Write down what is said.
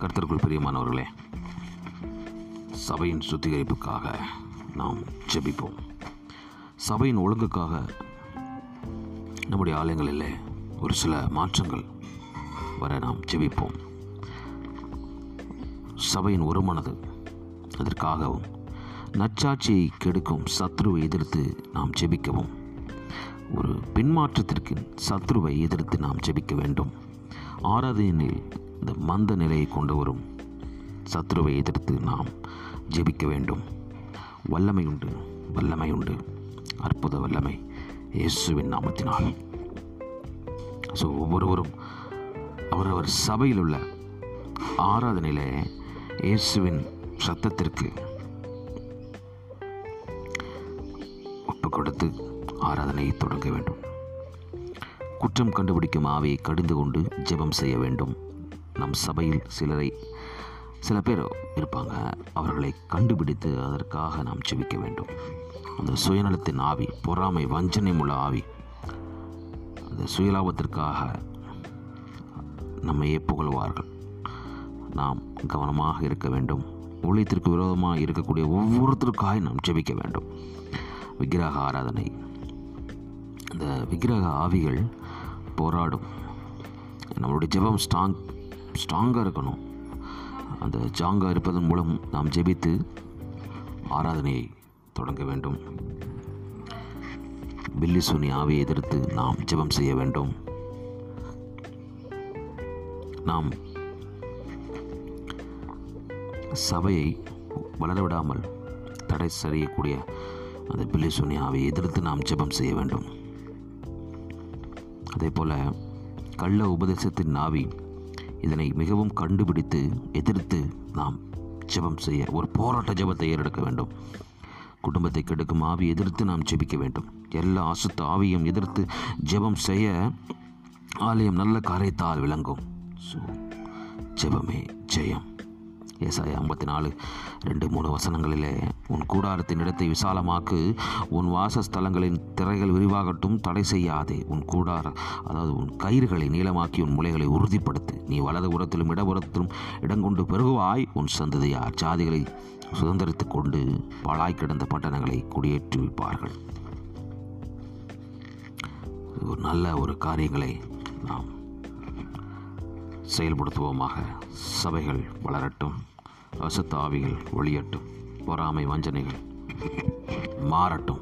கர்த்தருக்குள் பிரியமானவர்களே சபையின் சுத்திகரிப்புக்காக நாம் ஜெபிப்போம். சபையின் ஒழுங்குக்காக நம்முடைய ஆலயங்களில் ஒரு சில மாற்றங்கள் வர நாம் ஜெபிப்போம். சபையின் ஒருமனது அதற்காகவும் நச்சாட்சியை கெடுக்கும் சத்ருவை எதிர்த்து நாம் ஜெபிக்கவும். ஒரு பின்மாற்றத்திற்கு சத்ருவை எதிர்த்து நாம் ஜெபிக்க வேண்டும். ஆராதனையில் இந்த மந்த நிலையை கொண்டு வரும். சத்ருவை எதிர்த்து நாம் ஜெபிக்க வேண்டும். வல்லமை உண்டு வல்லமை உண்டு. அற்புத வல்லமை இயேசுவின் நாமத்தினால். ஸோ ஒவ்வொருவரும் அவரவர் சபையில் உள்ள ஆராதனையில் இயேசுவின் சத்தத்திற்கு ஒப்பு கொடுத்து ஆராதனையை தொடங்க வேண்டும். குற்றம் கண்டுபிடிக்கும் ஆவியை கடிந்து கொண்டு ஜெபம் செய்ய வேண்டும். நம் சபையில் சிலரை சில பேர் இருப்பாங்க. அவர்களை கண்டுபிடித்து அதற்காக நாம் செபிக்க வேண்டும். அந்த சுயநலத்தின் ஆவி பொறாமை வஞ்சனை உள்ள ஆவி அந்த சுயலாபத்திற்காக நம்மையே புகழ்வார்கள். நாம் கவனமாக இருக்க வேண்டும். ஊழியத்திற்கு விரோதமாக இருக்கக்கூடிய ஒவ்வொருத்தருக்காக நாம் ஜெபிக்க வேண்டும். விக்கிரக ஆராதனை. அந்த விக்கிரக ஆவிகள் போராடும். நம்மளுடைய ஜெபம் ஸ்ட்ராங் ஸ்ட்ராங்காக இருக்கணும். அந்த ஜாங்காக இருப்பதன் மூலம் நாம் ஜெபித்து ஆராதனையை தொடங்க வேண்டும். பில்லி சுனி ஆவியை எதிர்த்து நாம் ஜெபம் செய்ய வேண்டும். நாம் சபையை வளரவிடாமல் தடை செய்யக்கூடிய அந்த பில்லி சுனி ஆவியை எதிர்த்து நாம் ஜெபம் செய்ய வேண்டும். அதே போல் கள்ள உபதேசத்தின் ஆவி இதனை மிகவும் கண்டுபிடித்து எதிர்த்து நாம் ஜெபம் செய்ய ஒரு போராட்ட ஜெபத்தை ஏறெடுக்க வேண்டும். குடும்பத்தை கெடுக்கும் ஆவி எதிர்த்து நாம் ஜெபிக்க வேண்டும். எல்லா அசுத்த ஆவியும் எதிர்த்து ஜெபம் செய்ய ஆலயம் நல்ல காரியத்தால் விளங்கும். ஸோ ஜெபமே ஜெயம். ஏசாயா ஐம்பத்தி நாலு ரெண்டு மூணு வசனங்களிலே உன் கூடாரத்தின் இடத்தை விசாலமாக்கு உன் வாசஸ்தலங்களின் திரைகள் விரிவாகட்டும் தடை செய்யாதே. உன் கூடார அதாவது உன் கயிறுகளை நீளமாக்கி உன் முளைகளை உறுதிப்படுத்து. நீ வலது இடபுறத்திலும் இடங்கொண்டு பெருகுவாய். உன் சந்ததியார் ஜாதிகளை சுதந்திரித்து கொண்டு பாழாய் கிடந்த பட்டணங்களை குடியேற்றுவிப்பார்கள் ஒரு நல்ல ஒரு காரியங்களை நாம் செயல்படுத்துவோமாக. சபைகள் வளரட்டும் அசுத்த ஆவிகள் ஒளியட்டும் பொறாமை வஞ்சனைகள் மாறட்டும்.